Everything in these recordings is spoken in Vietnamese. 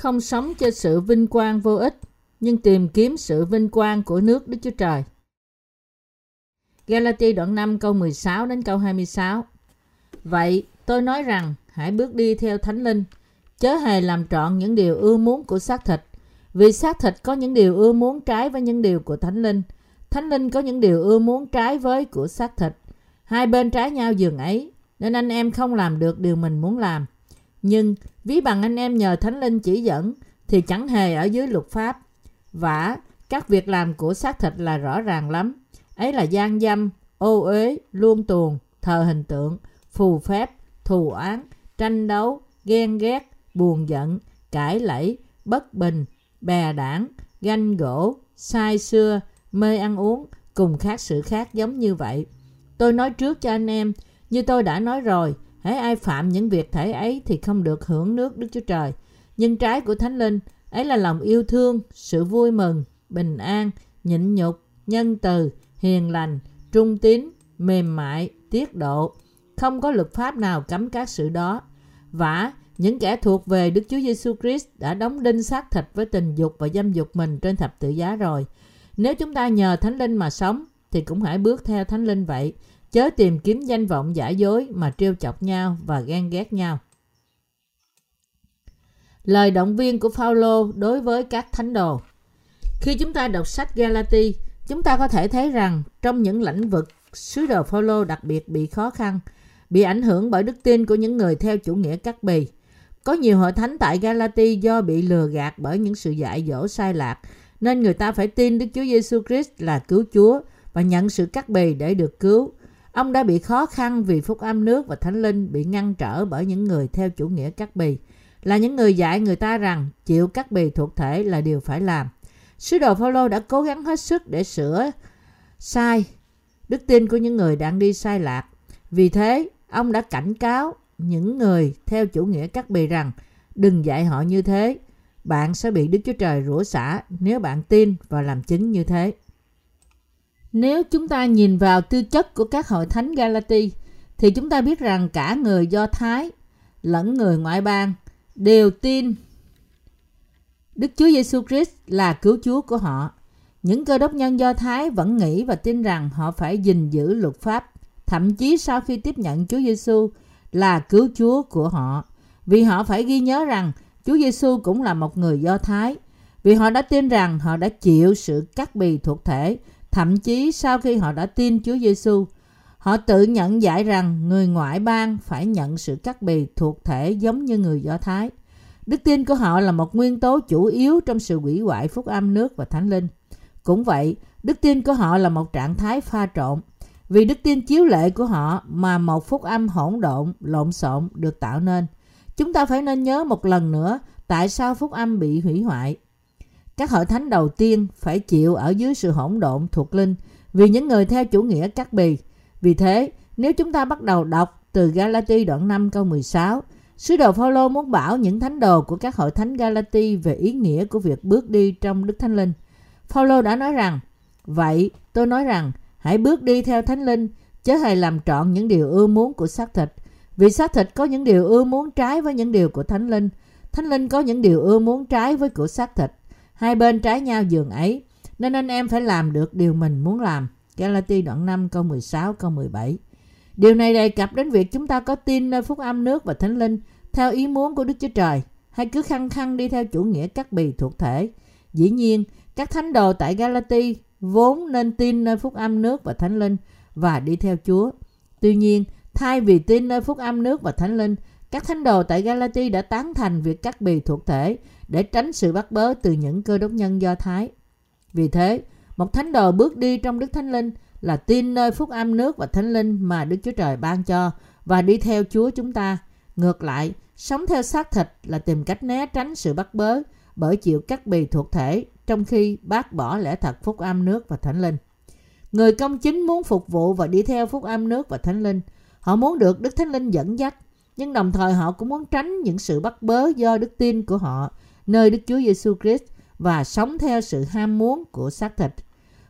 không sống cho sự vinh quang vô ích, nhưng tìm kiếm sự vinh quang của nước Đức Chúa Trời. Galati đoạn 5 câu 16 đến câu 26 Vậy tôi nói rằng hãy bước đi theo Thánh Linh, chớ hề làm trọn những điều ưa muốn của xác thịt, vì xác thịt có những điều ưa muốn trái với những điều của Thánh Linh. Thánh Linh có những điều ưa muốn trái với của xác thịt. Hai bên trái nhau giường ấy, nên anh em không làm được điều mình muốn làm. Nhưng ví bằng anh em nhờ Thánh Linh chỉ dẫn thì chẳng hề ở dưới luật pháp. vả các việc làm của xác thịt là rõ ràng lắm. Ấy là gian dâm, ô uế, luôn tuồng, thờ hình tượng, phù phép, thù oán, tranh đấu, ghen ghét, buồn giận, cãi lẫy, bất bình, bè đảng, ganh gỗ, sai xưa, mê ăn uống, cùng khác sự khác giống như vậy. Tôi nói trước cho anh em, như tôi đã nói rồi, hễ ai phạm những việc thể ấy thì không được hưởng nước Đức Chúa Trời. Nhưng trái của Thánh Linh, ấy là lòng yêu thương, sự vui mừng, bình an, nhịn nhục, nhân từ, hiền lành, trung tín, mềm mại, tiết độ. Không có luật pháp nào cấm các sự đó. Và những kẻ thuộc về Đức Chúa Giêsu Christ đã đóng đinh xác thịt với tình dục và dâm dục mình trên thập tự giá rồi. Nếu chúng ta nhờ Thánh Linh mà sống, thì cũng hãy bước theo Thánh Linh vậy. Chớ tìm kiếm danh vọng giả dối mà trêu chọc nhau và ghen ghét nhau. Lời động viên của Phaolô đối với các thánh đồ. Khi chúng ta đọc sách Galati, chúng ta có thể thấy rằng trong những lĩnh vực sứ đồ Phaolô đặc biệt bị khó khăn, bị ảnh hưởng bởi đức tin của những người theo chủ nghĩa cắt bì. Có nhiều hội thánh tại Galati do bị lừa gạt bởi những sự dạy dỗ sai lạc, nên người ta phải tin Đức Chúa Giêsu Christ là cứu Chúa và nhận sự cắt bì để được cứu. Ông đã bị khó khăn vì phúc âm nước và thánh linh bị ngăn trở bởi những người theo chủ nghĩa cắt bì, là những người dạy người ta rằng chịu cắt bì thuộc thể là điều phải làm. Sứ đồ Phaolô đã cố gắng hết sức để sửa sai đức tin của những người đang đi sai lạc. Vì thế, ông đã cảnh cáo những người theo chủ nghĩa cắt bì rằng đừng dạy họ như thế. Bạn sẽ bị Đức Chúa Trời rủa xả nếu bạn tin và làm chứng như thế. Nếu chúng ta nhìn vào tư chất của các hội thánh Galati, thì chúng ta biết rằng cả người Do Thái lẫn người ngoại bang đều tin Đức Chúa Giêsu Christ là cứu Chúa của họ. Những cơ đốc nhân Do Thái vẫn nghĩ và tin rằng họ phải gìn giữ luật pháp, thậm chí sau khi tiếp nhận Chúa Giêsu là cứu Chúa của họ, vì họ phải ghi nhớ rằng Chúa Giêsu cũng là một người Do Thái, vì họ đã tin rằng họ đã chịu sự cắt bì thuộc thể Thậm chí sau khi họ đã tin Chúa Giêsu, họ tự nhận giải rằng người ngoại bang phải nhận sự cắt bì thuộc thể giống như người Do Thái. Đức tin của họ là một nguyên tố chủ yếu trong sự hủy hoại phúc âm nước và thánh linh. Cũng vậy, đức tin của họ là một trạng thái pha trộn. Vì đức tin chiếu lệ của họ mà một phúc âm hỗn độn, lộn xộn được tạo nên. Chúng ta phải nên nhớ một lần nữa tại sao phúc âm bị hủy hoại. Các hội thánh đầu tiên phải chịu ở dưới sự hỗn độn thuộc linh vì những người theo chủ nghĩa cắt bì. Vì thế, nếu chúng ta bắt đầu đọc từ Galati đoạn 5 câu 16, Sứ đồ Phaolô muốn bảo những thánh đồ của các hội thánh Galati về ý nghĩa của việc bước đi trong Đức Thánh Linh. Phaolô đã nói rằng, vậy tôi nói rằng hãy bước đi theo Thánh Linh, chớ hề làm trọn những điều ưa muốn của xác thịt. Vì xác thịt có những điều ưa muốn trái với những điều của Thánh Linh. Thánh Linh có những điều ưa muốn trái với của xác thịt. Hai bên trái nhau giường ấy, nên anh em phải làm được điều mình muốn làm. Galati đoạn 5 câu 16 câu 17 Điều này đề cập đến việc chúng ta có tin nơi phúc âm nước và thánh linh theo ý muốn của Đức Chúa Trời hay cứ khăng khăng đi theo chủ nghĩa các bì thuộc thể. Dĩ nhiên, các thánh đồ tại Galati vốn nên tin nơi phúc âm nước và thánh linh và đi theo Chúa. Tuy nhiên, thay vì tin nơi phúc âm nước và thánh linh, các thánh đồ tại Galati đã tán thành việc cắt bì thuộc thể để tránh sự bắt bớ từ những cơ đốc nhân Do Thái. Vì thế, một thánh đồ bước đi trong Đức Thánh Linh là tin nơi phúc âm nước và Thánh Linh mà Đức Chúa Trời ban cho và đi theo Chúa chúng ta. Ngược lại, sống theo xác thịt là tìm cách né tránh sự bắt bớ bởi chịu cắt bì thuộc thể trong khi bác bỏ lẽ thật phúc âm nước và Thánh Linh. Người công chính muốn phục vụ và đi theo phúc âm nước và Thánh Linh. Họ muốn được Đức Thánh Linh dẫn dắt, nhưng đồng thời họ cũng muốn tránh những sự bắt bớ do đức tin của họ nơi Đức Chúa Giêsu Christ và sống theo sự ham muốn của xác thịt.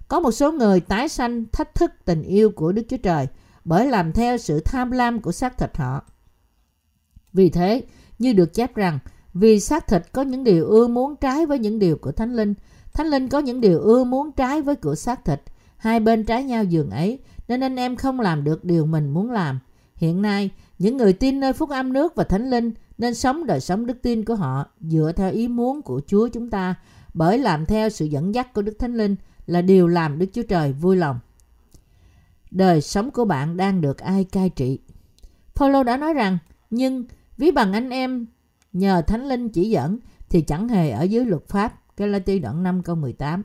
Có một số người tái sanh thách thức tình yêu của Đức Chúa Trời bởi làm theo sự tham lam của xác thịt họ. Vì thế, như được chép rằng, Vì xác thịt có những điều ưa muốn trái với những điều của Thánh Linh. Thánh Linh có những điều ưa muốn trái với của xác thịt. Hai bên trái nhau giường ấy, nên anh em không làm được điều mình muốn làm. Hiện nay, những người tin nơi phúc âm nước và Thánh Linh nên sống đời sống đức tin của họ dựa theo ý muốn của Chúa chúng ta bởi làm theo sự dẫn dắt của Đức Thánh Linh là điều làm Đức Chúa Trời vui lòng. Đời sống của bạn đang được ai cai trị? Paulo đã nói rằng, nhưng ví bằng anh em nhờ Thánh Linh chỉ dẫn thì chẳng hề ở dưới luật pháp. Galati đoạn 5 câu 18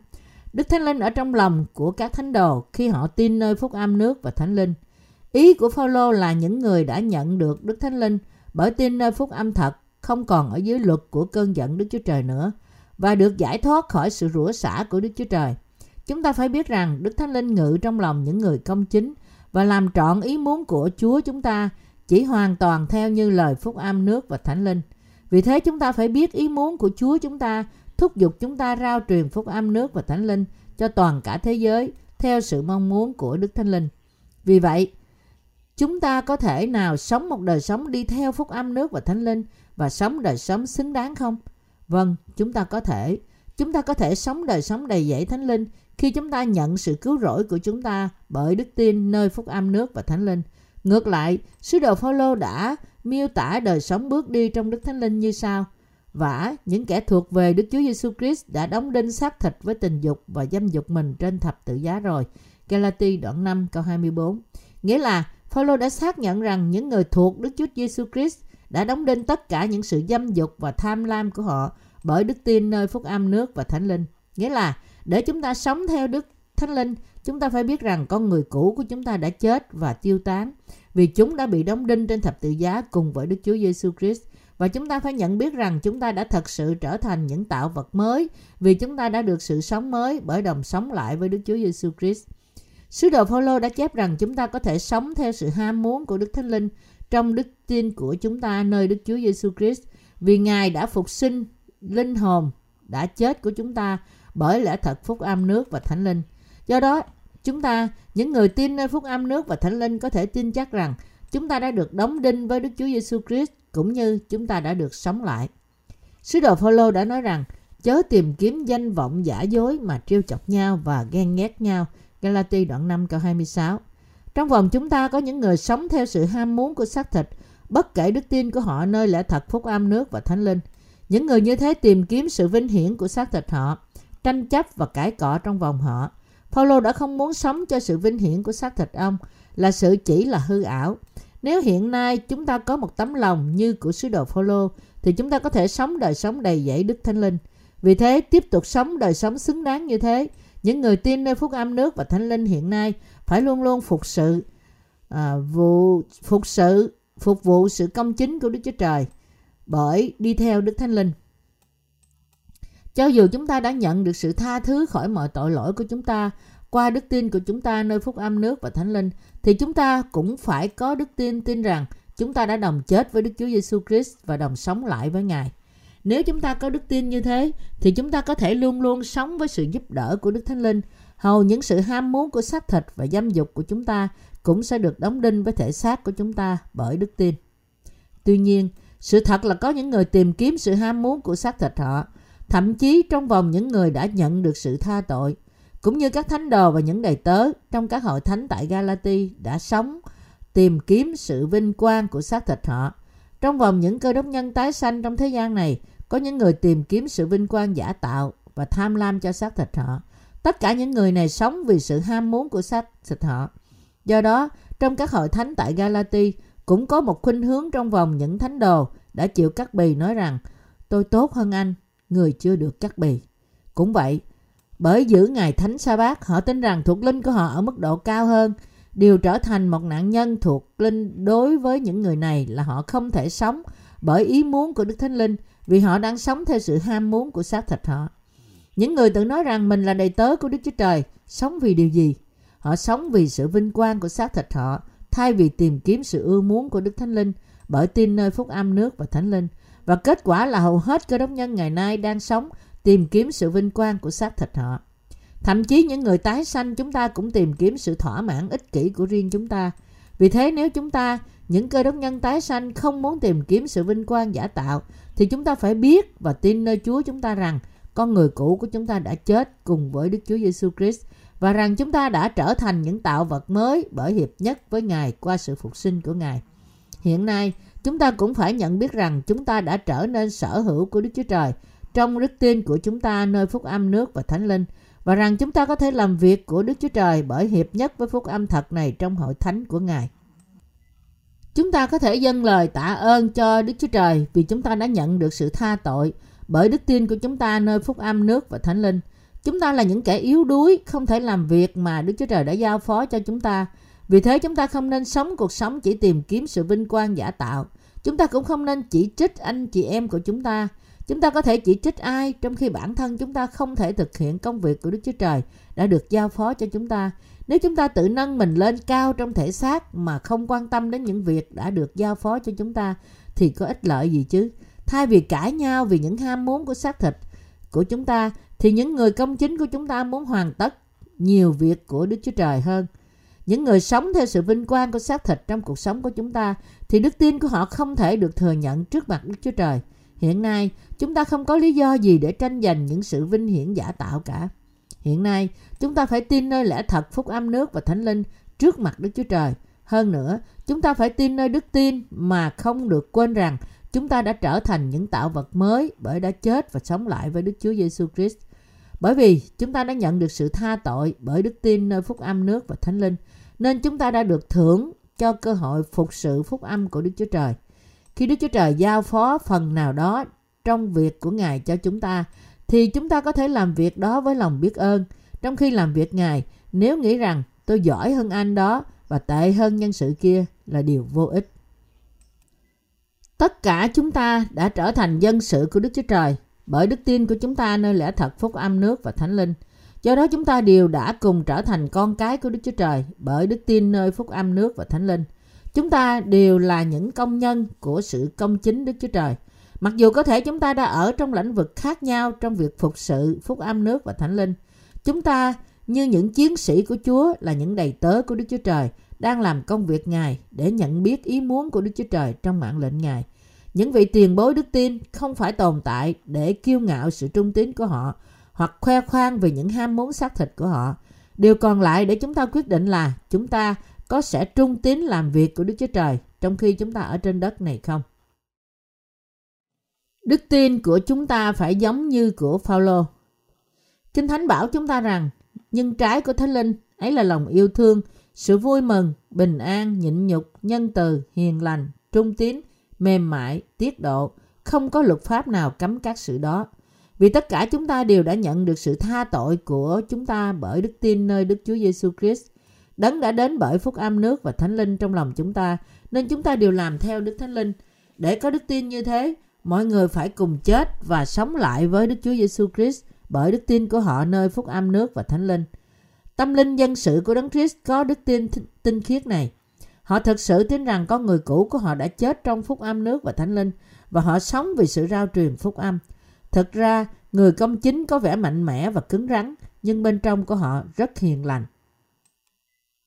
Đức Thánh Linh ở trong lòng của các thánh đồ khi họ tin nơi phúc âm nước và Thánh Linh. Ý của Phaolô là những người đã nhận được Đức Thánh Linh bởi tin nơi phúc âm thật không còn ở dưới luật của cơn giận Đức Chúa Trời nữa và được giải thoát khỏi sự rủa xả của Đức Chúa Trời. Chúng ta phải biết rằng Đức Thánh Linh ngự trong lòng những người công chính và làm trọn ý muốn của Chúa chúng ta chỉ hoàn toàn theo như lời phúc âm nước và Thánh Linh. Vì thế chúng ta phải biết ý muốn của Chúa chúng ta thúc giục chúng ta rao truyền phúc âm nước và Thánh Linh cho toàn cả thế giới theo sự mong muốn của Đức Thánh Linh. Vì vậy, chúng ta có thể nào sống một đời sống đi theo phúc âm nước và Thánh Linh và sống đời sống xứng đáng không? Vâng, chúng ta có thể. Chúng ta có thể sống đời sống đầy dẫy Thánh Linh khi chúng ta nhận sự cứu rỗi của chúng ta bởi đức tin nơi phúc âm nước và Thánh Linh. Ngược lại, sứ đồ Phaolô đã miêu tả đời sống bước đi trong Đức Thánh Linh như sau: Vả, những kẻ thuộc về Đức Chúa Giêsu Christ đã đóng đinh xác thịt với tình dục và dâm dục mình trên thập tự giá rồi. Galati đoạn 5 câu 24. Nghĩa là Phaolô đã xác nhận rằng những người thuộc Đức Chúa Giêsu Christ đã đóng đinh tất cả những sự dâm dục và tham lam của họ bởi đức tin nơi phúc âm nước và thánh linh. Nghĩa là để chúng ta sống theo đức thánh linh, chúng ta phải biết rằng con người cũ của chúng ta đã chết và tiêu tán vì chúng đã bị đóng đinh trên thập tự giá cùng với Đức Chúa Giêsu Christ và chúng ta phải nhận biết rằng chúng ta đã thật sự trở thành những tạo vật mới vì chúng ta đã được sự sống mới bởi đồng sống lại với Đức Chúa Giêsu Christ. Sứ đồ Phaolô đã chép rằng chúng ta có thể sống theo sự ham muốn của Đức Thánh Linh trong đức tin của chúng ta nơi Đức Chúa Giêsu Christ vì Ngài đã phục sinh linh hồn đã chết của chúng ta bởi lẽ thật phúc âm nước và thánh linh. Do đó, chúng ta, những người tin nơi phúc âm nước và thánh linh có thể tin chắc rằng chúng ta đã được đóng đinh với Đức Chúa Giêsu Christ cũng như chúng ta đã được sống lại. Sứ đồ Phaolô đã nói rằng chớ tìm kiếm danh vọng giả dối mà trêu chọc nhau và ghen ghét nhau. Galati đoạn 5 câu 26. Trong vòng chúng ta có những người sống theo sự ham muốn của xác thịt, bất kể đức tin của họ nơi lẽ thật phúc âm nước và thánh linh. Những người như thế tìm kiếm sự vinh hiển của xác thịt họ, tranh chấp và cãi cọ trong vòng họ. Paulo đã không muốn sống cho sự vinh hiển của xác thịt ông là sự chỉ là hư ảo. Nếu hiện nay chúng ta có một tấm lòng như của sứ đồ Phaolô thì chúng ta có thể sống đời sống đầy dẫy Đức Thánh Linh. Vì thế, tiếp tục sống đời sống xứng đáng như thế, những người tin nơi phúc âm nước và Thánh Linh hiện nay phải luôn luôn phục sự à, vụ phục sự phục vụ sự công chính của Đức Chúa Trời bởi đi theo Đức Thánh Linh. Cho dù chúng ta đã nhận được sự tha thứ khỏi mọi tội lỗi của chúng ta qua đức tin của chúng ta nơi phúc âm nước và thánh linh, thì chúng ta cũng phải có đức tin tin rằng chúng ta đã đồng chết với Đức Chúa Giêsu Christ và đồng sống lại với Ngài. Nếu chúng ta có đức tin như thế, thì chúng ta có thể luôn luôn sống với sự giúp đỡ của Đức Thánh Linh. Hầu những sự ham muốn của xác thịt và dâm dục của chúng ta cũng sẽ được đóng đinh với thể xác của chúng ta bởi đức tin. Tuy nhiên, sự thật là có những người tìm kiếm sự ham muốn của xác thịt họ, thậm chí trong vòng những người đã nhận được sự tha tội, cũng như các thánh đồ và những đầy tớ trong các hội thánh tại Galati đã sống tìm kiếm sự vinh quang của xác thịt họ. Trong vòng những cơ đốc nhân tái sanh trong thế gian này, có những người tìm kiếm sự vinh quang giả tạo và tham lam cho xác thịt họ. Tất cả những người này sống vì sự ham muốn của xác thịt họ. Do đó, trong các hội thánh tại Galati, cũng có một khuynh hướng trong vòng những thánh đồ đã chịu cắt bì nói rằng tôi tốt hơn anh, người chưa được cắt bì. Cũng vậy, bởi giữ ngày thánh sa bát, họ tin rằng thuộc linh của họ ở mức độ cao hơn. Điều trở thành một nạn nhân thuộc linh đối với những người này là họ không thể sống bởi ý muốn của Đức Thánh Linh vì họ đang sống theo sự ham muốn của xác thịt họ. Những người tự nói rằng mình là đầy tớ của Đức Chúa Trời, sống vì điều gì? Họ sống vì sự vinh quang của xác thịt họ, thay vì tìm kiếm sự ưa muốn của Đức Thánh Linh bởi tin nơi phúc âm nước và Thánh Linh. Và kết quả là hầu hết cơ đốc nhân ngày nay đang sống tìm kiếm sự vinh quang của xác thịt họ. Thậm chí những người tái sanh chúng ta cũng tìm kiếm sự thỏa mãn ích kỷ của riêng chúng ta. Vì thế nếu chúng ta, những cơ đốc nhân tái sanh không muốn tìm kiếm sự vinh quang giả tạo, thì chúng ta phải biết và tin nơi Chúa chúng ta rằng con người cũ của chúng ta đã chết cùng với Đức Chúa Giêsu Christ và rằng chúng ta đã trở thành những tạo vật mới bởi hiệp nhất với Ngài qua sự phục sinh của Ngài. Hiện nay, chúng ta cũng phải nhận biết rằng chúng ta đã trở nên sở hữu của Đức Chúa Trời trong đức tin của chúng ta nơi phúc âm nước và thánh linh và rằng chúng ta có thể làm việc của Đức Chúa Trời bởi hiệp nhất với phúc âm thật này trong hội thánh của Ngài. Chúng ta có thể dâng lời tạ ơn cho Đức Chúa Trời vì chúng ta đã nhận được sự tha tội bởi đức tin của chúng ta nơi phúc âm nước và thánh linh. Chúng ta là những kẻ yếu đuối, không thể làm việc mà Đức Chúa Trời đã giao phó cho chúng ta. Vì thế chúng ta không nên sống cuộc sống chỉ tìm kiếm sự vinh quang giả tạo. Chúng ta cũng không nên chỉ trích anh chị em của chúng ta. Chúng ta có thể chỉ trích ai trong khi bản thân chúng ta không thể thực hiện công việc của Đức Chúa Trời đã được giao phó cho chúng ta. Nếu chúng ta tự nâng mình lên cao trong thể xác mà không quan tâm đến những việc đã được giao phó cho chúng ta, thì có ích lợi gì chứ? Thay vì cãi nhau vì những ham muốn của xác thịt của chúng ta, thì những người công chính của chúng ta muốn hoàn tất nhiều việc của Đức Chúa Trời hơn. Những người sống theo sự vinh quang của xác thịt trong cuộc sống của chúng ta, thì đức tin của họ không thể được thừa nhận trước mặt Đức Chúa Trời. Hiện nay, chúng ta không có lý do gì để tranh giành những sự vinh hiển giả tạo cả. Hiện nay, chúng ta phải tin nơi lẽ thật phúc âm nước và thánh linh trước mặt Đức Chúa Trời. Hơn nữa, chúng ta phải tin nơi đức tin mà không được quên rằng chúng ta đã trở thành những tạo vật mới bởi đã chết và sống lại với Đức Chúa Giêsu Christ. Bởi vì chúng ta đã nhận được sự tha tội bởi đức tin nơi phúc âm nước và thánh linh, nên chúng ta đã được thưởng cho cơ hội phục sự phúc âm của Đức Chúa Trời. Khi Đức Chúa Trời giao phó phần nào đó trong việc của Ngài cho chúng ta, thì chúng ta có thể làm việc đó với lòng biết ơn. Trong khi làm việc Ngài, nếu nghĩ rằng tôi giỏi hơn anh đó và tệ hơn nhân sự kia là điều vô ích. Tất cả chúng ta đã trở thành dân sự của Đức Chúa Trời bởi đức tin của chúng ta nơi lẽ thật phúc âm nước và thánh linh. Do đó chúng ta đều đã cùng trở thành con cái của Đức Chúa Trời bởi đức tin nơi phúc âm nước và thánh linh. Chúng ta đều là những công nhân của sự công chính Đức Chúa Trời. Mặc dù có thể chúng ta đã ở trong lĩnh vực khác nhau trong việc phục sự phúc âm nước và thánh linh, chúng ta như những chiến sĩ của Chúa là những đầy tớ của Đức Chúa Trời đang làm công việc Ngài để nhận biết ý muốn của Đức Chúa Trời trong mạng lệnh Ngài. Những vị tiền bối đức tin không phải tồn tại để kiêu ngạo sự trung tín của họ hoặc khoe khoang về những ham muốn xác thịt của họ. Điều còn lại để chúng ta quyết định là chúng ta có sẽ trung tín làm việc của Đức Chúa Trời trong khi chúng ta ở trên đất này không? Đức tin của chúng ta phải giống như của Phaolô. Kinh Thánh bảo chúng ta rằng nhân trái của Thánh Linh ấy là lòng yêu thương, sự vui mừng, bình an, nhịn nhục, nhân từ, hiền lành, trung tín, mềm mại, tiết độ, không có luật pháp nào cấm các sự đó. Vì tất cả chúng ta đều đã nhận được sự tha tội của chúng ta bởi đức tin nơi Đức Chúa Giêsu Christ. Đấng đã đến bởi phúc âm nước và thánh linh trong lòng chúng ta, nên chúng ta đều làm theo Đức Thánh Linh. Để có đức tin như thế, mọi người phải cùng chết và sống lại với Đức Chúa Giêsu Christ bởi đức tin của họ nơi phúc âm nước và thánh linh. Tâm linh dân sự của Đấng Christ có đức tin tinh khiết này. Họ thực sự tin rằng con người cũ của họ đã chết trong phúc âm nước và thánh linh và họ sống vì sự rao truyền phúc âm. Thực ra, người công chính có vẻ mạnh mẽ và cứng rắn, nhưng bên trong của họ rất hiền lành.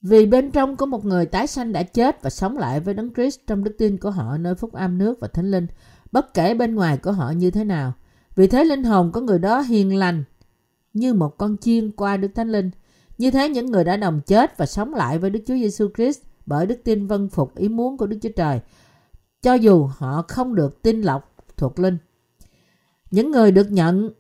Vì bên trong có một người tái sanh đã chết và sống lại với Đấng Christ trong đức tin của họ nơi phúc âm nước và thánh linh, bất kể bên ngoài của họ như thế nào. Vì thế linh hồn của người đó hiền lành như một con chiên qua Đức Thánh Linh. Như thế những người đã đồng chết và sống lại với Đức Chúa Giêsu Christ bởi đức tin vân phục ý muốn của Đức Chúa Trời, cho dù họ không được tin lọc thuộc linh. Những người được nhận,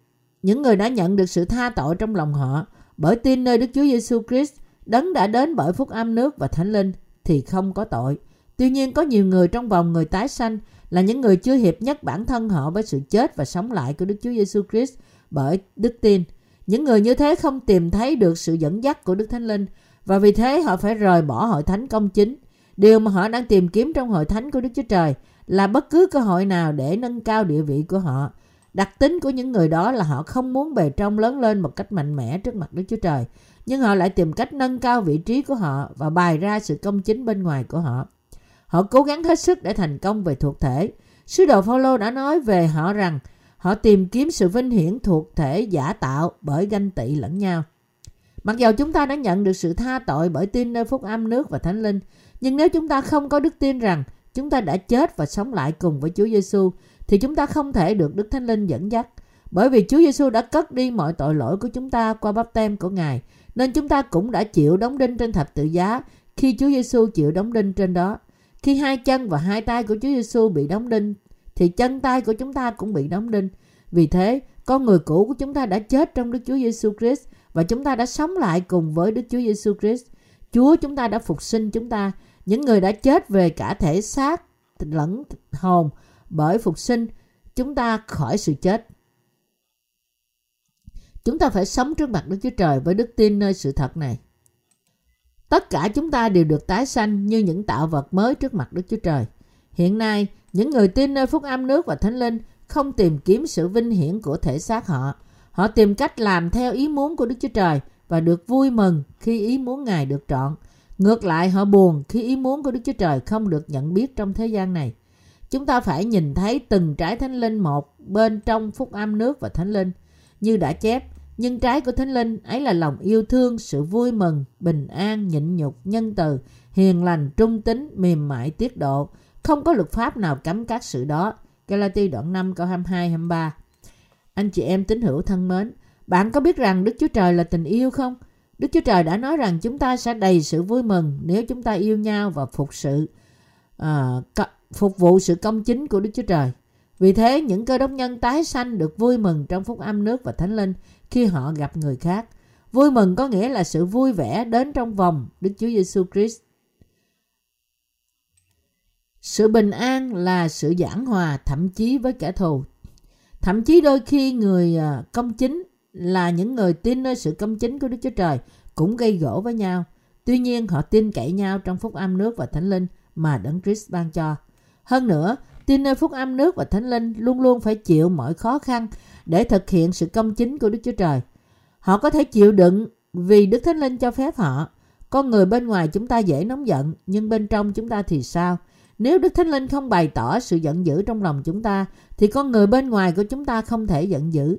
những người đã nhận được sự tha tội trong lòng họ bởi tin nơi Đức Chúa Giêsu Christ, đấng đã đến bởi phúc âm nước và thánh linh thì không có tội. Tuy nhiên có nhiều người trong vòng người tái sanh là những người chưa hiệp nhất bản thân họ với sự chết và sống lại của Đức Chúa Giêsu Christ bởi đức tin. Những người như thế không tìm thấy được sự dẫn dắt của Đức Thánh Linh và vì thế họ phải rời bỏ hội thánh công chính. Điều mà họ đang tìm kiếm trong hội thánh của Đức Chúa Trời là bất cứ cơ hội nào để nâng cao địa vị của họ. Đặc tính của những người đó là họ không muốn bề trong lớn lên một cách mạnh mẽ trước mặt Đức Chúa Trời, nhưng họ lại tìm cách nâng cao vị trí của họ và bày ra sự công chính bên ngoài của họ. Họ cố gắng hết sức để thành công về thuộc thể. Sứ đồ Phaolô đã nói về họ rằng họ tìm kiếm sự vinh hiển thuộc thể giả tạo bởi ganh tị lẫn nhau. Mặc dù chúng ta đã nhận được sự tha tội bởi tin nơi phúc âm nước và thánh linh, nhưng nếu chúng ta không có đức tin rằng chúng ta đã chết và sống lại cùng với Chúa Giêsu, thì chúng ta không thể được Đức Thánh Linh dẫn dắt. Bởi vì Chúa Giêsu đã cất đi mọi tội lỗi của chúng ta qua bắp tem của Ngài, nên chúng ta cũng đã chịu đóng đinh trên thập tự giá khi Chúa Giêsu chịu đóng đinh trên đó. Khi hai chân và hai tay của Chúa Giêsu bị đóng đinh, thì chân tay của chúng ta cũng bị đóng đinh. Vì thế, con người cũ của chúng ta đã chết trong Đức Chúa Giêsu Christ và chúng ta đã sống lại cùng với Đức Chúa Giêsu Christ. Chúa chúng ta đã phục sinh chúng ta, những người đã chết về cả thể xác lẫn hồn bởi phục sinh chúng ta khỏi sự chết. Chúng ta phải sống trước mặt Đức Chúa Trời với đức tin nơi sự thật này. Tất cả chúng ta đều được tái sanh như những tạo vật mới trước mặt Đức Chúa Trời. Hiện nay, những người tin nơi phúc âm nước và thánh linh không tìm kiếm sự vinh hiển của thể xác họ. Họ tìm cách làm theo ý muốn của Đức Chúa Trời và được vui mừng khi ý muốn Ngài được trọn. Ngược lại, họ buồn khi ý muốn của Đức Chúa Trời không được nhận biết trong thế gian này. Chúng ta phải nhìn thấy từng trái thánh linh một bên trong phúc âm nước và thánh linh. Như đã chép, Nhân trái của thánh linh ấy là lòng yêu thương, sự vui mừng, bình an, nhịn nhục, nhân từ, hiền lành, trung tính, mềm mại, tiết độ. Không có luật pháp nào cấm các sự đó. Galati đoạn 5 câu 22 23. Anh chị em tín hữu thân mến, bạn có biết rằng Đức Chúa Trời là tình yêu không? Đức Chúa Trời đã nói rằng chúng ta sẽ đầy sự vui mừng nếu chúng ta yêu nhau và phục sự uh, phục vụ sự công chính của Đức Chúa Trời. Vì thế, những cơ đốc nhân tái sanh được vui mừng trong phúc âm nước và thánh linh khi họ gặp người khác. Vui mừng có nghĩa là sự vui vẻ đến trong vòng Đức Chúa Giêsu Christ. Sự bình an là sự giảng hòa thậm chí với kẻ thù. Thậm chí đôi khi người à, công chính là những người tin nơi sự công chính của Đức Chúa Trời cũng gây gỗ với nhau. Tuy nhiên họ tin cậy nhau trong phúc âm nước và thánh linh mà Đấng Christ ban cho. Hơn nữa, tin nơi phúc âm nước và thánh linh luôn luôn phải chịu mọi khó khăn để thực hiện sự công chính của Đức Chúa Trời. Họ có thể chịu đựng vì Đức Thánh Linh cho phép họ. Con người bên ngoài chúng ta dễ nóng giận, nhưng bên trong chúng ta thì sao? Nếu Đức Thánh Linh không bày tỏ sự giận dữ trong lòng chúng ta, thì con người bên ngoài của chúng ta không thể giận dữ.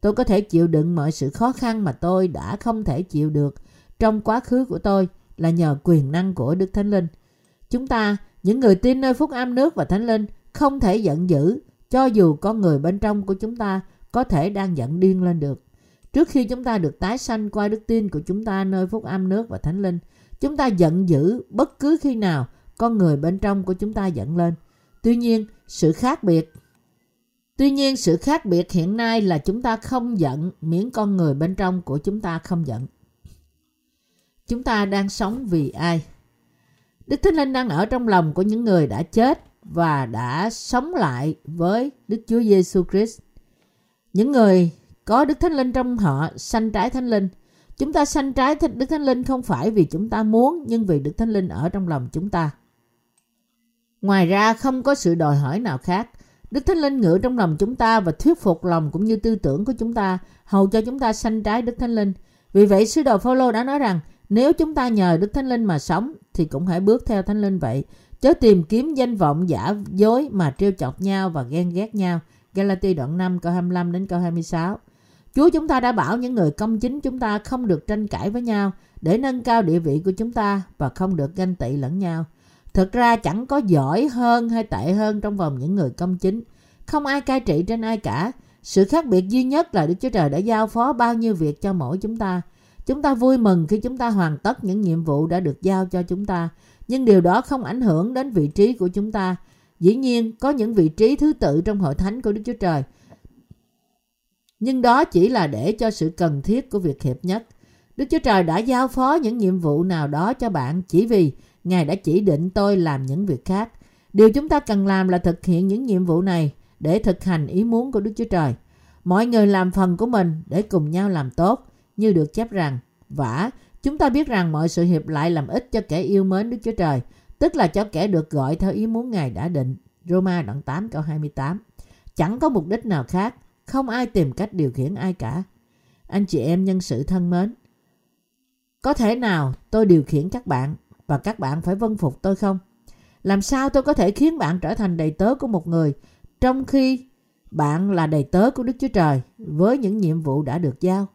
Tôi có thể chịu đựng mọi sự khó khăn mà tôi đã không thể chịu được trong quá khứ của tôi là nhờ quyền năng của Đức Thánh Linh. Chúng ta, những người tin nơi phúc âm nước và Thánh Linh, không thể giận dữ cho dù con người bên trong của chúng ta có thể đang giận điên lên được. Trước khi chúng ta được tái sanh qua đức tin của chúng ta nơi phúc âm nước và thánh linh, chúng ta giận dữ bất cứ khi nào con người bên trong của chúng ta giận lên. Tuy nhiên, sự khác biệt Tuy nhiên, sự khác biệt hiện nay là chúng ta không giận miễn con người bên trong của chúng ta không giận. Chúng ta đang sống vì ai? Đức Thánh Linh đang ở trong lòng của những người đã chết và đã sống lại với Đức Chúa Giêsu Christ. Những người có Đức Thánh Linh trong họ sanh trái Thánh Linh. Chúng ta sanh trái Đức Thánh Linh không phải vì chúng ta muốn nhưng vì Đức Thánh Linh ở trong lòng chúng ta. Ngoài ra không có sự đòi hỏi nào khác. Đức Thánh Linh ngự trong lòng chúng ta và thuyết phục lòng cũng như tư tưởng của chúng ta, hầu cho chúng ta sanh trái Đức Thánh Linh. Vì vậy, sứ đồ Phaolô đã nói rằng, nếu chúng ta nhờ Đức Thánh Linh mà sống, thì cũng hãy bước theo Thánh Linh vậy. Chớ tìm kiếm danh vọng giả dối mà trêu chọc nhau và ghen ghét nhau. Galati đoạn 5 câu 25 đến câu 26. Chúa chúng ta đã bảo những người công chính chúng ta không được tranh cãi với nhau để nâng cao địa vị của chúng ta và không được ganh tị lẫn nhau. Thực ra chẳng có giỏi hơn hay tệ hơn trong vòng những người công chính. Không ai cai trị trên ai cả. Sự khác biệt duy nhất là Đức Chúa Trời đã giao phó bao nhiêu việc cho mỗi chúng ta. Chúng ta vui mừng khi chúng ta hoàn tất những nhiệm vụ đã được giao cho chúng ta. Nhưng điều đó không ảnh hưởng đến vị trí của chúng ta. Dĩ nhiên, có những vị trí thứ tự trong hội thánh của Đức Chúa Trời. Nhưng đó chỉ là để cho sự cần thiết của việc hiệp nhất. Đức Chúa Trời đã giao phó những nhiệm vụ nào đó cho bạn chỉ vì Ngài đã chỉ định tôi làm những việc khác. Điều chúng ta cần làm là thực hiện những nhiệm vụ này để thực hành ý muốn của Đức Chúa Trời. Mọi người làm phần của mình để cùng nhau làm tốt, như được chép rằng, vả, chúng ta biết rằng mọi sự hiệp lại làm ích cho kẻ yêu mến Đức Chúa Trời, tức là cho kẻ được gọi theo ý muốn Ngài đã định. Roma đoạn 8 câu 28. Chẳng có mục đích nào khác, không ai tìm cách điều khiển ai cả. Anh chị em nhân sự thân mến, có thể nào tôi điều khiển các bạn và các bạn phải vân phục tôi không? Làm sao tôi có thể khiến bạn trở thành đầy tớ của một người trong khi bạn là đầy tớ của Đức Chúa Trời với những nhiệm vụ đã được giao?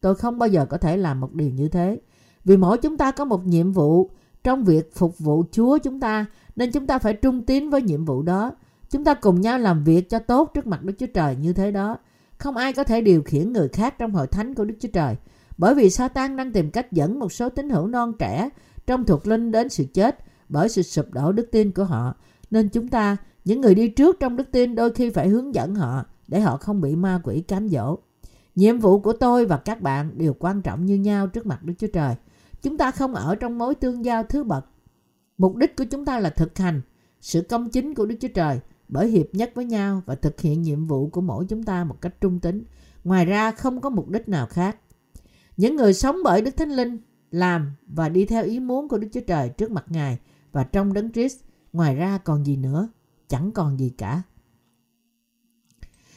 Tôi không bao giờ có thể làm một điều như thế. Vì mỗi chúng ta có một nhiệm vụ trong việc phục vụ Chúa chúng ta nên chúng ta phải trung tín với nhiệm vụ đó. Chúng ta cùng nhau làm việc cho tốt trước mặt Đức Chúa Trời như thế đó. Không ai có thể điều khiển người khác trong hội thánh của Đức Chúa Trời. Bởi vì Satan đang tìm cách dẫn một số tín hữu non trẻ trong thuộc linh đến sự chết bởi sự sụp đổ đức tin của họ. Nên chúng ta, những người đi trước trong đức tin đôi khi phải hướng dẫn họ để họ không bị ma quỷ cám dỗ. Nhiệm vụ của tôi và các bạn đều quan trọng như nhau trước mặt Đức Chúa Trời. Chúng ta không ở trong mối tương giao thứ bậc. Mục đích của chúng ta là thực hành sự công chính của Đức Chúa Trời bởi hiệp nhất với nhau và thực hiện nhiệm vụ của mỗi chúng ta một cách trung tính. Ngoài ra không có mục đích nào khác. Những người sống bởi Đức Thánh Linh làm và đi theo ý muốn của Đức Chúa Trời trước mặt Ngài và trong đấng Christ. Ngoài ra còn gì nữa? Chẳng còn gì cả.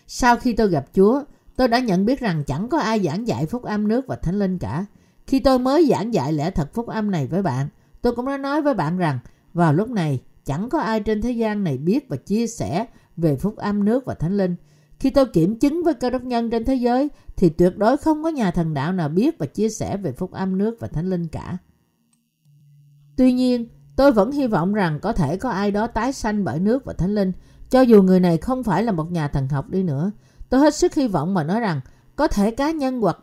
Sau khi tôi gặp Chúa, tôi đã nhận biết rằng chẳng có ai giảng dạy phúc âm nước và thánh linh cả. Khi tôi mới giảng dạy lẽ thật phúc âm này với bạn, tôi cũng đã nói với bạn rằng vào lúc này chẳng có ai trên thế gian này biết và chia sẻ về phúc âm nước và thánh linh. Khi tôi kiểm chứng với cơ đốc nhân trên thế giới thì tuyệt đối không có nhà thần đạo nào biết và chia sẻ về phúc âm nước và thánh linh cả. Tuy nhiên, tôi vẫn hy vọng rằng có thể có ai đó tái sanh bởi nước và thánh linh, cho dù người này không phải là một nhà thần học đi nữa. Tôi hết sức hy vọng mà nói rằng có thể cá nhân hoặc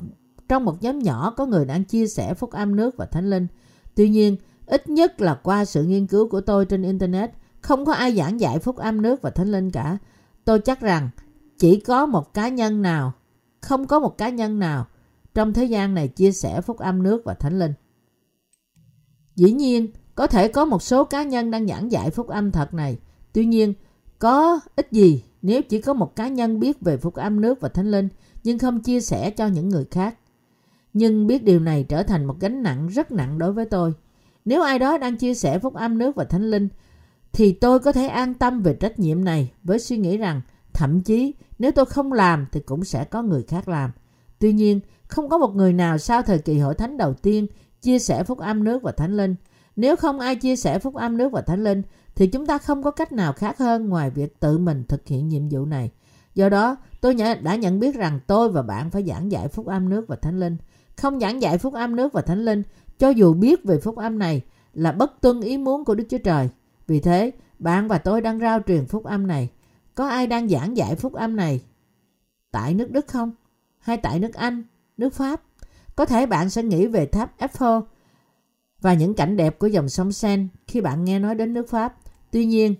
trong một nhóm nhỏ có người đang chia sẻ phúc âm nước và thánh linh. Tuy nhiên, ít nhất là qua sự nghiên cứu của tôi trên Internet, không có ai giảng dạy phúc âm nước và thánh linh cả. Tôi chắc rằng chỉ có một cá nhân nào, không có một cá nhân nào trong thế gian này chia sẻ phúc âm nước và thánh linh. Dĩ nhiên, có thể có một số cá nhân đang giảng dạy phúc âm thật này. Tuy nhiên, có ít gì nếu chỉ có một cá nhân biết về phúc âm nước và thánh linh nhưng không chia sẻ cho những người khác. Nhưng biết điều này trở thành một gánh nặng rất nặng đối với tôi. Nếu ai đó đang chia sẻ phúc âm nước và thánh linh thì tôi có thể an tâm về trách nhiệm này với suy nghĩ rằng thậm chí nếu tôi không làm thì cũng sẽ có người khác làm. Tuy nhiên, không có một người nào sau thời kỳ hội thánh đầu tiên chia sẻ phúc âm nước và thánh linh. Nếu không ai chia sẻ phúc âm nước và thánh linh thì chúng ta không có cách nào khác hơn ngoài việc tự mình thực hiện nhiệm vụ này. Do đó, tôi đã nhận biết rằng tôi và bạn phải giảng dạy phúc âm nước và thánh linh. Không giảng dạy phúc âm nước và thánh linh, cho dù biết về phúc âm này là bất tuân ý muốn của Đức Chúa Trời. Vì thế, bạn và tôi đang rao truyền phúc âm này. Có ai đang giảng dạy phúc âm này tại nước Đức không? Hay tại nước Anh, nước Pháp? Có thể bạn sẽ nghĩ về tháp Eiffel và những cảnh đẹp của dòng sông Sen khi bạn nghe nói đến nước Pháp. Tuy nhiên,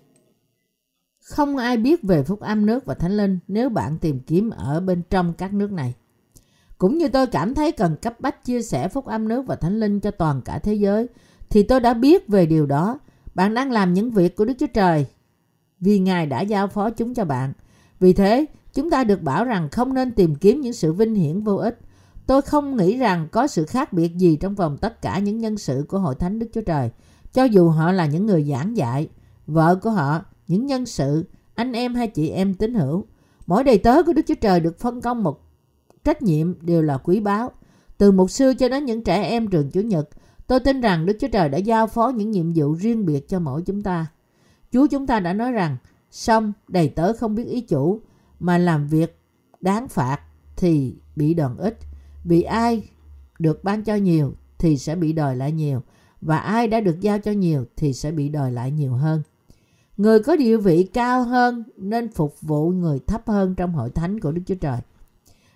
không ai biết về phúc âm nước và thánh linh nếu bạn tìm kiếm ở bên trong các nước này. Cũng như tôi cảm thấy cần cấp bách chia sẻ phúc âm nước và thánh linh cho toàn cả thế giới, thì tôi đã biết về điều đó. Bạn đang làm những việc của Đức Chúa Trời vì Ngài đã giao phó chúng cho bạn. Vì thế, chúng ta được bảo rằng không nên tìm kiếm những sự vinh hiển vô ích. Tôi không nghĩ rằng có sự khác biệt gì trong vòng tất cả những nhân sự của Hội Thánh Đức Chúa Trời, cho dù họ là những người giảng dạy, vợ của họ, những nhân sự, anh em hay chị em tín hữu. Mỗi đầy tớ của Đức Chúa Trời được phân công một trách nhiệm đều là quý báu. Từ mục sư cho đến những trẻ em trường Chủ nhật, tôi tin rằng Đức Chúa Trời đã giao phó những nhiệm vụ riêng biệt cho mỗi chúng ta. Chúa chúng ta đã nói rằng, xong đầy tớ không biết ý chủ, mà làm việc đáng phạt thì bị đòn ít. Vì ai được ban cho nhiều thì sẽ bị đòi lại nhiều, và ai đã được giao cho nhiều thì sẽ bị đòi lại nhiều hơn. Người có địa vị cao hơn nên phục vụ người thấp hơn trong hội thánh của Đức Chúa Trời.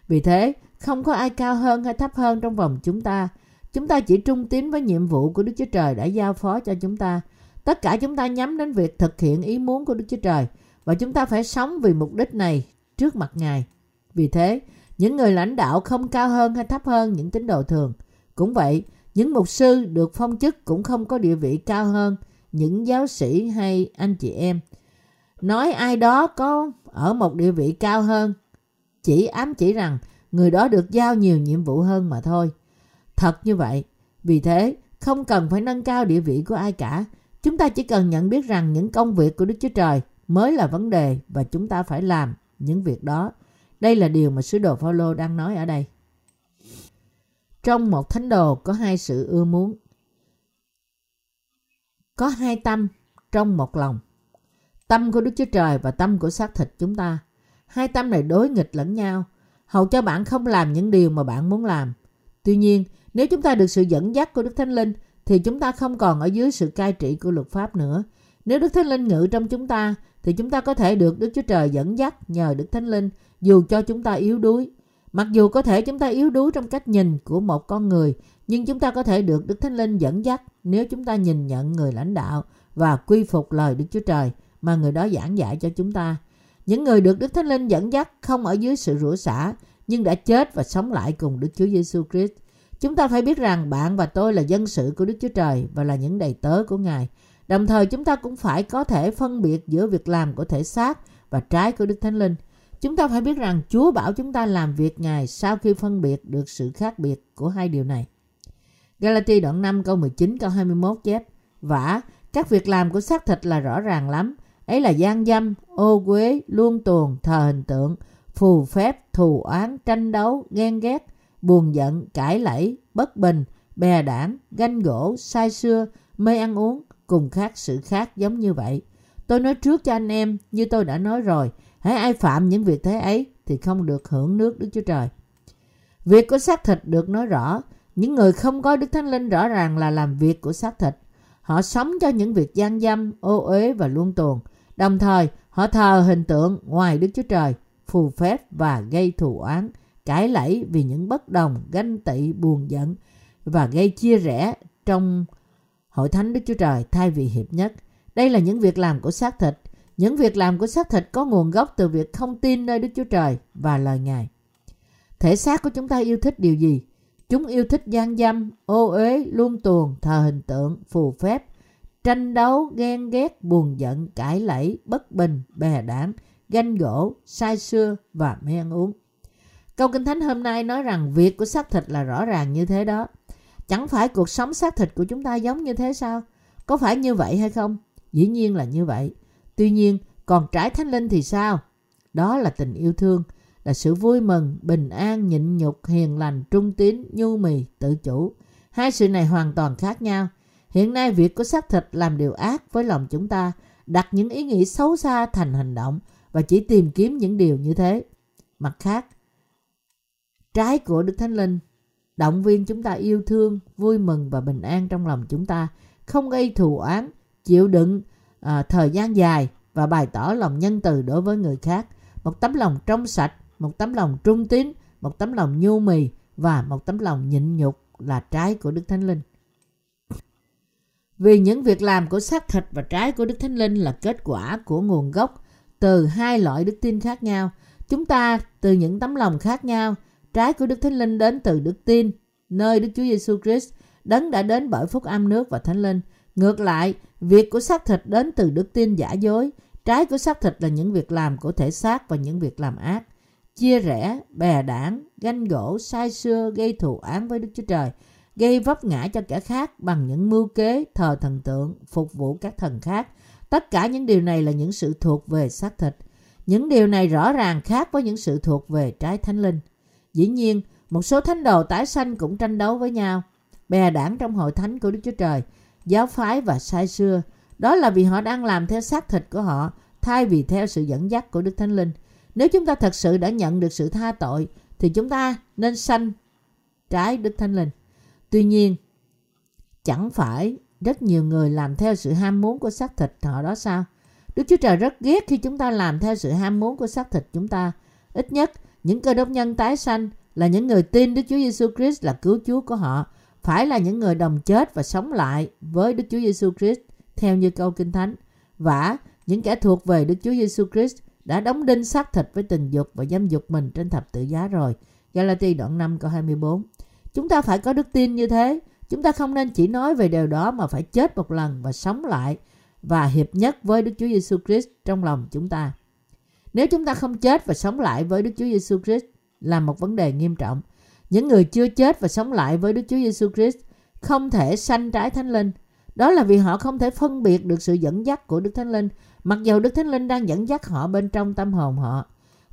Vì thế, không có ai cao hơn hay thấp hơn trong vòng chúng ta. Chúng ta chỉ trung tín với nhiệm vụ của Đức Chúa Trời đã giao phó cho chúng ta. Tất cả chúng ta nhắm đến việc thực hiện ý muốn của Đức Chúa Trời và chúng ta phải sống vì mục đích này trước mặt Ngài. Vì thế, những người lãnh đạo không cao hơn hay thấp hơn những tín đồ thường. Cũng vậy, những mục sư được phong chức cũng không có địa vị cao hơn những giáo sĩ hay anh chị em. Nói ai đó có ở một địa vị cao hơn, chỉ ám chỉ rằng người đó được giao nhiều nhiệm vụ hơn mà thôi. Thật như vậy, vì thế không cần phải nâng cao địa vị của ai cả. Chúng ta chỉ cần nhận biết rằng những công việc của Đức Chúa Trời mới là vấn đề và chúng ta phải làm những việc đó. Đây là điều mà sứ đồ Phaolô đang nói ở đây. Trong một thánh đồ có hai sự ưa muốn. Có hai tâm trong một lòng. Tâm của Đức Chúa Trời và tâm của xác thịt chúng ta. Hai tâm này đối nghịch lẫn nhau, hầu cho bạn không làm những điều mà bạn muốn làm. Tuy nhiên, nếu chúng ta được sự dẫn dắt của Đức Thánh Linh, thì chúng ta không còn ở dưới sự cai trị của luật pháp nữa. Nếu Đức Thánh Linh ngự trong chúng ta, thì chúng ta có thể được Đức Chúa Trời dẫn dắt nhờ Đức Thánh Linh dù cho chúng ta yếu đuối. Mặc dù có thể chúng ta yếu đuối trong cách nhìn của một con người, nhưng chúng ta có thể được Đức Thánh Linh dẫn dắt nếu chúng ta nhìn nhận người lãnh đạo và quy phục lời Đức Chúa Trời mà người đó giảng dạy cho chúng ta. Những người được Đức Thánh Linh dẫn dắt không ở dưới sự rủa xả, nhưng đã chết và sống lại cùng Đức Chúa Giêsu Christ. Chúng ta phải biết rằng bạn và tôi là dân sự của Đức Chúa Trời và là những đầy tớ của Ngài. Đồng thời chúng ta cũng phải có thể phân biệt giữa việc làm của thể xác và trái của Đức Thánh Linh. Chúng ta phải biết rằng Chúa bảo chúng ta làm việc Ngài sau khi phân biệt được sự khác biệt của hai điều này. Galati đoạn 5 câu 19 câu 21 chép Vả, các việc làm của xác thịt là rõ ràng lắm. Ấy là gian dâm, ô quế, luân tuồn thờ hình tượng, phù phép, thù oán, tranh đấu, ghen ghét, buồn giận, cãi lẫy, bất bình, bè đảng, ganh gỗ, sai xưa, mê ăn uống, cùng khác sự khác giống như vậy. Tôi nói trước cho anh em, như tôi đã nói rồi, hãy ai phạm những việc thế ấy thì không được hưởng nước Đức Chúa Trời. Việc của xác thịt được nói rõ, những người không có Đức Thánh Linh rõ ràng là làm việc của xác thịt. Họ sống cho những việc gian dâm, ô uế và luân tuồng. Đồng thời, họ thờ hình tượng ngoài Đức Chúa Trời, phù phép và gây thù oán, cãi lẫy vì những bất đồng, ganh tị, buồn giận và gây chia rẽ trong hội thánh Đức Chúa Trời thay vì hiệp nhất. Đây là những việc làm của xác thịt. Những việc làm của xác thịt có nguồn gốc từ việc không tin nơi Đức Chúa Trời và lời Ngài. Thể xác của chúng ta yêu thích điều gì? Chúng yêu thích gian dâm, ô uế, luôn tuồng, thờ hình tượng, phù phép, tranh đấu, ghen ghét, buồn giận, cãi lẫy, bất bình, bè đảm, ganh gỗ, sai xưa và mê ăn uống. Câu Kinh Thánh hôm nay nói rằng việc của xác thịt là rõ ràng như thế đó. Chẳng phải cuộc sống xác thịt của chúng ta giống như thế sao? Có phải như vậy hay không? Dĩ nhiên là như vậy. Tuy nhiên, còn trái thánh linh thì sao? Đó là tình yêu thương, là sự vui mừng, bình an, nhịn nhục, hiền lành, trung tín, nhu mì, tự chủ. Hai sự này hoàn toàn khác nhau. Hiện nay việc của xác thịt làm điều ác với lòng chúng ta, đặt những ý nghĩ xấu xa thành hành động và chỉ tìm kiếm những điều như thế. Mặt khác, trái của Đức Thánh Linh động viên chúng ta yêu thương, vui mừng và bình an trong lòng chúng ta, không gây thù oán, chịu đựng à, thời gian dài và bày tỏ lòng nhân từ đối với người khác, một tấm lòng trong sạch, một tấm lòng trung tín, một tấm lòng nhu mì và một tấm lòng nhịn nhục là trái của Đức Thánh Linh. Vì những việc làm của xác thịt và trái của Đức Thánh Linh là kết quả của nguồn gốc từ hai loại đức tin khác nhau. Chúng ta từ những tấm lòng khác nhau Trái của Đức Thánh Linh đến từ đức tin, nơi Đức Chúa Giêsu Christ đấng đã đến bởi phúc âm nước và Thánh Linh. Ngược lại, việc của xác thịt đến từ đức tin giả dối. Trái của xác thịt là những việc làm của thể xác và những việc làm ác. Chia rẽ, bè đảng, ganh gỗ, sai xưa, gây thù án với Đức Chúa Trời, gây vấp ngã cho kẻ khác bằng những mưu kế, thờ thần tượng, phục vụ các thần khác. Tất cả những điều này là những sự thuộc về xác thịt. Những điều này rõ ràng khác với những sự thuộc về trái thánh linh. Dĩ nhiên, một số thánh đồ tái sanh cũng tranh đấu với nhau, bè đảng trong hội thánh của Đức Chúa Trời, giáo phái và sai xưa. Đó là vì họ đang làm theo xác thịt của họ, thay vì theo sự dẫn dắt của Đức Thánh Linh. Nếu chúng ta thật sự đã nhận được sự tha tội, thì chúng ta nên sanh trái Đức Thánh Linh. Tuy nhiên, chẳng phải rất nhiều người làm theo sự ham muốn của xác thịt họ đó sao? Đức Chúa Trời rất ghét khi chúng ta làm theo sự ham muốn của xác thịt chúng ta. Ít nhất những cơ đốc nhân tái sanh là những người tin Đức Chúa Giêsu Christ là cứu Chúa của họ, phải là những người đồng chết và sống lại với Đức Chúa Giêsu Christ theo như câu Kinh Thánh. Và những kẻ thuộc về Đức Chúa Giêsu Christ đã đóng đinh xác thịt với tình dục và dâm dục mình trên thập tự giá rồi. Galati đoạn 5 câu 24. Chúng ta phải có đức tin như thế. Chúng ta không nên chỉ nói về điều đó mà phải chết một lần và sống lại và hiệp nhất với Đức Chúa Giêsu Christ trong lòng chúng ta. Nếu chúng ta không chết và sống lại với Đức Chúa Giêsu Christ là một vấn đề nghiêm trọng. Những người chưa chết và sống lại với Đức Chúa Giêsu Christ không thể sanh trái Thánh Linh. Đó là vì họ không thể phân biệt được sự dẫn dắt của Đức Thánh Linh, mặc dầu Đức Thánh Linh đang dẫn dắt họ bên trong tâm hồn họ.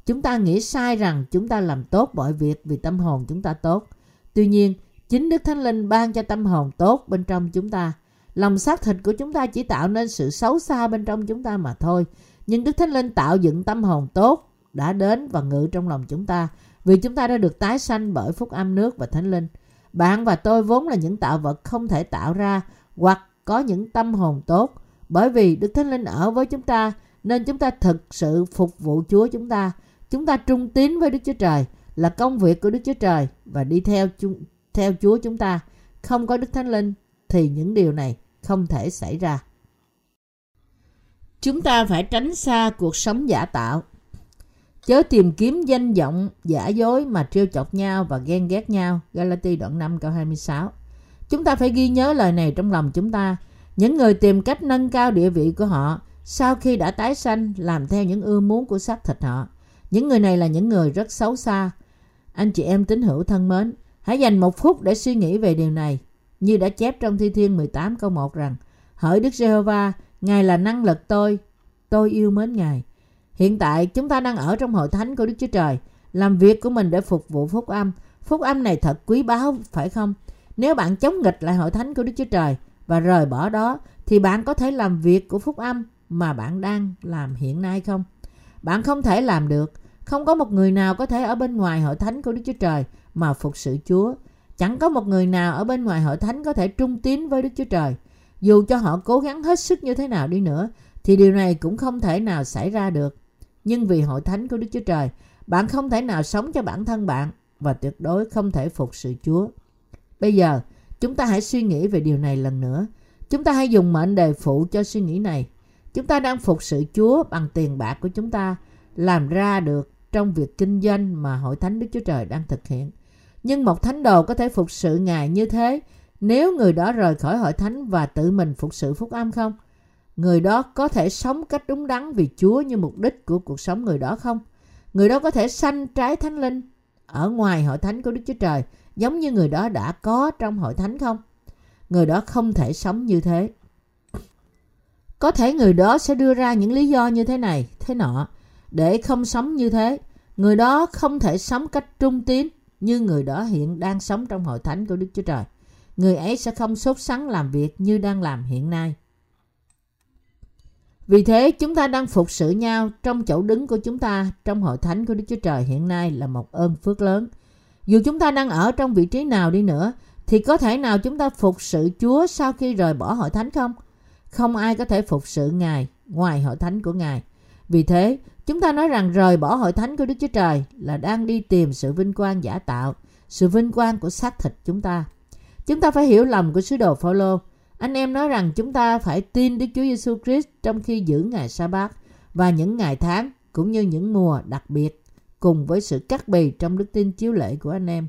Chúng ta nghĩ sai rằng chúng ta làm tốt mọi việc vì tâm hồn chúng ta tốt. Tuy nhiên, chính Đức Thánh Linh ban cho tâm hồn tốt bên trong chúng ta. Lòng xác thịt của chúng ta chỉ tạo nên sự xấu xa bên trong chúng ta mà thôi nhưng Đức Thánh Linh tạo dựng tâm hồn tốt đã đến và ngự trong lòng chúng ta, vì chúng ta đã được tái sanh bởi phúc âm nước và Thánh Linh. Bạn và tôi vốn là những tạo vật không thể tạo ra hoặc có những tâm hồn tốt bởi vì Đức Thánh Linh ở với chúng ta, nên chúng ta thực sự phục vụ Chúa chúng ta. Chúng ta trung tín với Đức Chúa Trời, là công việc của Đức Chúa Trời và đi theo theo Chúa chúng ta. Không có Đức Thánh Linh thì những điều này không thể xảy ra. Chúng ta phải tránh xa cuộc sống giả tạo. Chớ tìm kiếm danh vọng giả dối mà trêu chọc nhau và ghen ghét nhau. Galati đoạn 5 câu 26 Chúng ta phải ghi nhớ lời này trong lòng chúng ta. Những người tìm cách nâng cao địa vị của họ sau khi đã tái sanh làm theo những ưa muốn của xác thịt họ. Những người này là những người rất xấu xa. Anh chị em tín hữu thân mến, hãy dành một phút để suy nghĩ về điều này. Như đã chép trong Thi Thiên 18 câu 1 rằng Hỡi Đức Giê-hô-va, Ngài là năng lực tôi, tôi yêu mến Ngài. Hiện tại chúng ta đang ở trong hội thánh của Đức Chúa Trời, làm việc của mình để phục vụ phúc âm. Phúc âm này thật quý báu, phải không? Nếu bạn chống nghịch lại hội thánh của Đức Chúa Trời và rời bỏ đó, thì bạn có thể làm việc của phúc âm mà bạn đang làm hiện nay không? Bạn không thể làm được. Không có một người nào có thể ở bên ngoài hội thánh của Đức Chúa Trời mà phục sự Chúa. Chẳng có một người nào ở bên ngoài hội thánh có thể trung tín với Đức Chúa Trời. Dù cho họ cố gắng hết sức như thế nào đi nữa, thì điều này cũng không thể nào xảy ra được. Nhưng vì hội thánh của Đức Chúa Trời, bạn không thể nào sống cho bản thân bạn và tuyệt đối không thể phục sự Chúa. Bây giờ, chúng ta hãy suy nghĩ về điều này lần nữa. Chúng ta hãy dùng mệnh đề phụ cho suy nghĩ này. Chúng ta đang phục sự Chúa bằng tiền bạc của chúng ta làm ra được trong việc kinh doanh mà hội thánh Đức Chúa Trời đang thực hiện. Nhưng một thánh đồ có thể phục sự Ngài như thế nếu người đó rời khỏi hội thánh và tự mình phục sự phúc âm không? Người đó có thể sống cách đúng đắn vì Chúa như mục đích của cuộc sống người đó không? Người đó có thể sanh trái thánh linh ở ngoài hội thánh của Đức Chúa Trời giống như người đó đã có trong hội thánh không? Người đó không thể sống như thế. Có thể người đó sẽ đưa ra những lý do như thế này, thế nọ để không sống như thế. Người đó không thể sống cách trung tín như người đó hiện đang sống trong hội thánh của Đức Chúa Trời. Người ấy sẽ không sốt sắng làm việc như đang làm hiện nay. Vì thế chúng ta đang phục sự nhau trong chỗ đứng của chúng ta trong hội thánh của Đức Chúa Trời hiện nay là một ơn phước lớn. Dù chúng ta đang ở trong vị trí nào đi nữa thì có thể nào chúng ta phục sự Chúa sau khi rời bỏ hội thánh không? Không ai có thể phục sự Ngài ngoài hội thánh của Ngài. Vì thế, chúng ta nói rằng rời bỏ hội thánh của Đức Chúa Trời là đang đi tìm sự vinh quang giả tạo, sự vinh quang của xác thịt chúng ta. Chúng ta phải hiểu lầm của sứ đồ Phaolô. Anh em nói rằng chúng ta phải tin Đức Chúa Giêsu Christ trong khi giữ ngày sa-bát và những ngày tháng cũng như những mùa đặc biệt cùng với sự cắt bì trong đức tin chiếu lệ của anh em.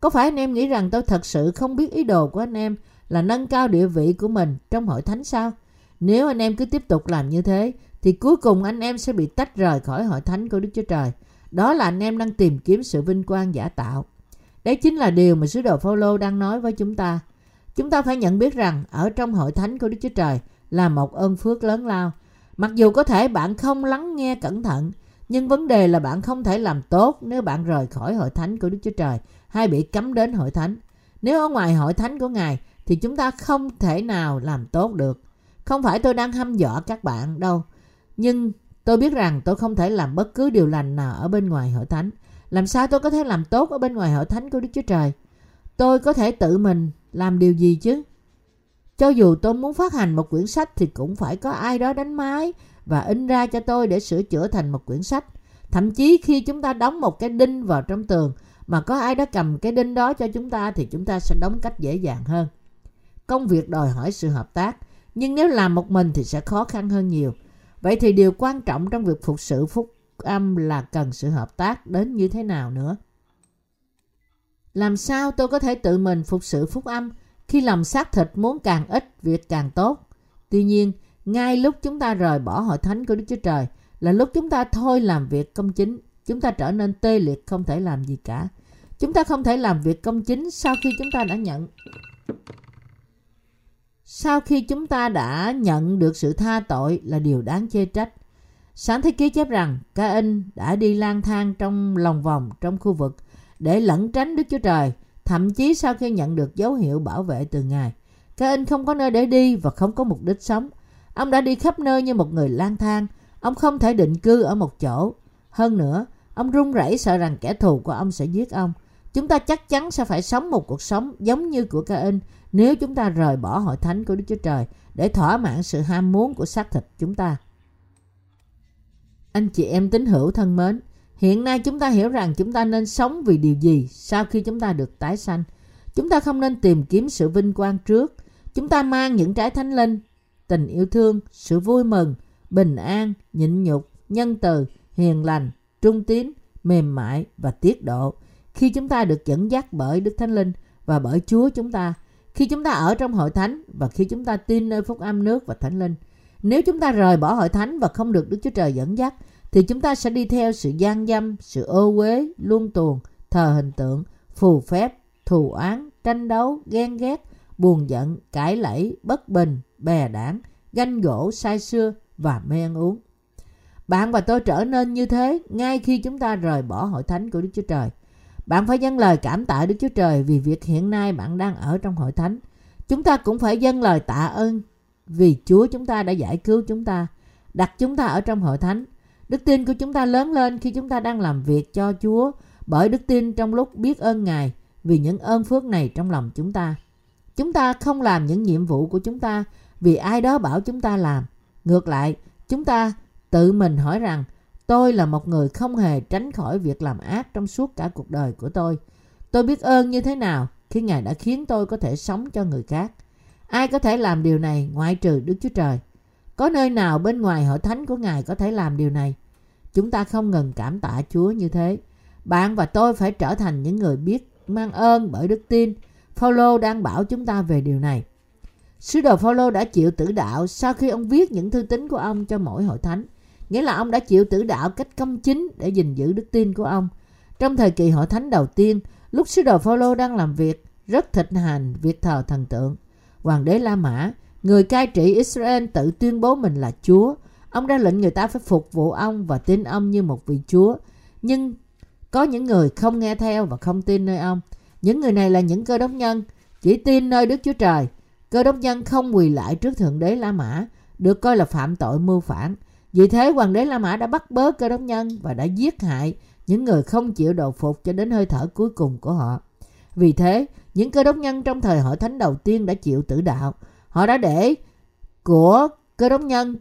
Có phải anh em nghĩ rằng tôi thật sự không biết ý đồ của anh em là nâng cao địa vị của mình trong hội thánh sao? Nếu anh em cứ tiếp tục làm như thế, thì cuối cùng anh em sẽ bị tách rời khỏi hội thánh của Đức Chúa Trời. Đó là anh em đang tìm kiếm sự vinh quang giả tạo. Đấy chính là điều mà sứ đồ Phaolô đang nói với chúng ta. Chúng ta phải nhận biết rằng ở trong hội thánh của Đức Chúa Trời là một ơn phước lớn lao. Mặc dù có thể bạn không lắng nghe cẩn thận, nhưng vấn đề là bạn không thể làm tốt nếu bạn rời khỏi hội thánh của Đức Chúa Trời hay bị cấm đến hội thánh. Nếu ở ngoài hội thánh của Ngài thì chúng ta không thể nào làm tốt được. Không phải tôi đang hăm dọa các bạn đâu. Nhưng tôi biết rằng tôi không thể làm bất cứ điều lành nào ở bên ngoài hội thánh. Làm sao tôi có thể làm tốt ở bên ngoài hội thánh của Đức Chúa Trời? Tôi có thể tự mình làm điều gì chứ? Cho dù tôi muốn phát hành một quyển sách thì cũng phải có ai đó đánh máy và in ra cho tôi để sửa chữa thành một quyển sách. Thậm chí khi chúng ta đóng một cái đinh vào trong tường mà có ai đó cầm cái đinh đó cho chúng ta thì chúng ta sẽ đóng cách dễ dàng hơn. Công việc đòi hỏi sự hợp tác, nhưng nếu làm một mình thì sẽ khó khăn hơn nhiều. Vậy thì điều quan trọng trong việc phục sự phúc âm là cần sự hợp tác đến như thế nào nữa? Làm sao tôi có thể tự mình phục sự phúc âm khi lòng xác thịt muốn càng ít, việc càng tốt? Tuy nhiên, ngay lúc chúng ta rời bỏ hội thánh của Đức Chúa Trời là lúc chúng ta thôi làm việc công chính. Chúng ta trở nên tê liệt không thể làm gì cả. Chúng ta không thể làm việc công chính sau khi chúng ta đã nhận sau khi chúng ta đã nhận được sự tha tội là điều đáng chê trách. Sáng thế ký chép rằng Ca-in đã đi lang thang trong lòng vòng trong khu vực để lẩn tránh Đức Chúa Trời, thậm chí sau khi nhận được dấu hiệu bảo vệ từ Ngài. Ca-in không có nơi để đi và không có mục đích sống. Ông đã đi khắp nơi như một người lang thang. Ông không thể định cư ở một chỗ. Hơn nữa, ông run rẩy sợ rằng kẻ thù của ông sẽ giết ông. Chúng ta chắc chắn sẽ phải sống một cuộc sống giống như của Ca-in nếu chúng ta rời bỏ hội thánh của Đức Chúa Trời để thỏa mãn sự ham muốn của xác thịt chúng ta. Anh chị em tín hữu thân mến, hiện nay chúng ta hiểu rằng chúng ta nên sống vì điều gì sau khi chúng ta được tái sanh. Chúng ta không nên tìm kiếm sự vinh quang trước. Chúng ta mang những trái thánh linh, tình yêu thương, sự vui mừng, bình an, nhịn nhục, nhân từ, hiền lành, trung tín, mềm mại và tiết độ. Khi chúng ta được dẫn dắt bởi Đức Thánh Linh và bởi Chúa chúng ta, khi chúng ta ở trong hội thánh và khi chúng ta tin nơi phúc âm nước và Thánh Linh. Nếu chúng ta rời bỏ hội thánh và không được Đức Chúa Trời dẫn dắt, thì chúng ta sẽ đi theo sự gian dâm, sự ô uế, luân tuồng, thờ hình tượng, phù phép, thù oán, tranh đấu, ghen ghét, buồn giận, cãi lẫy, bất bình, bè đảng, ganh gỗ, sai xưa và mê ăn uống. Bạn và tôi trở nên như thế ngay khi chúng ta rời bỏ hội thánh của Đức Chúa Trời. Bạn phải dâng lời cảm tạ Đức Chúa Trời vì việc hiện nay bạn đang ở trong hội thánh. Chúng ta cũng phải dâng lời tạ ơn vì Chúa chúng ta đã giải cứu chúng ta, đặt chúng ta ở trong hội thánh. Đức tin của chúng ta lớn lên khi chúng ta đang làm việc cho Chúa bởi đức tin trong lúc biết ơn Ngài vì những ơn phước này trong lòng chúng ta. Chúng ta không làm những nhiệm vụ của chúng ta vì ai đó bảo chúng ta làm. Ngược lại, chúng ta tự mình hỏi rằng tôi là một người không hề tránh khỏi việc làm ác trong suốt cả cuộc đời của tôi. Tôi biết ơn như thế nào khi Ngài đã khiến tôi có thể sống cho người khác. Ai có thể làm điều này ngoại trừ Đức Chúa Trời? Có nơi nào bên ngoài hội thánh của Ngài có thể làm điều này? Chúng ta không ngừng cảm tạ Chúa như thế. Bạn và tôi phải trở thành những người biết mang ơn bởi đức tin. Phaolô đang bảo chúng ta về điều này. Sứ đồ Phaolô đã chịu tử đạo sau khi ông viết những thư tín của ông cho mỗi hội thánh. Nghĩa là ông đã chịu tử đạo cách công chính để gìn giữ đức tin của ông. Trong thời kỳ hội thánh đầu tiên, lúc sứ đồ Phaolô đang làm việc, rất thịnh hành việc thờ thần tượng. Hoàng đế La Mã, người cai trị Israel tự tuyên bố mình là Chúa. Ông ra lệnh người ta phải phục vụ ông và tin ông như một vị Chúa. Nhưng có những người không nghe theo và không tin nơi ông. Những người này là những cơ đốc nhân, chỉ tin nơi Đức Chúa Trời. Cơ đốc nhân không quỳ lại trước Thượng đế La Mã, được coi là phạm tội mưu phản. Vì thế Hoàng đế La Mã đã bắt bớ cơ đốc nhân và đã giết hại những người không chịu đầu phục cho đến hơi thở cuối cùng của họ. Vì thế, những cơ đốc nhân trong thời hội thánh đầu tiên đã chịu tử đạo. Họ đã để của cơ đốc nhân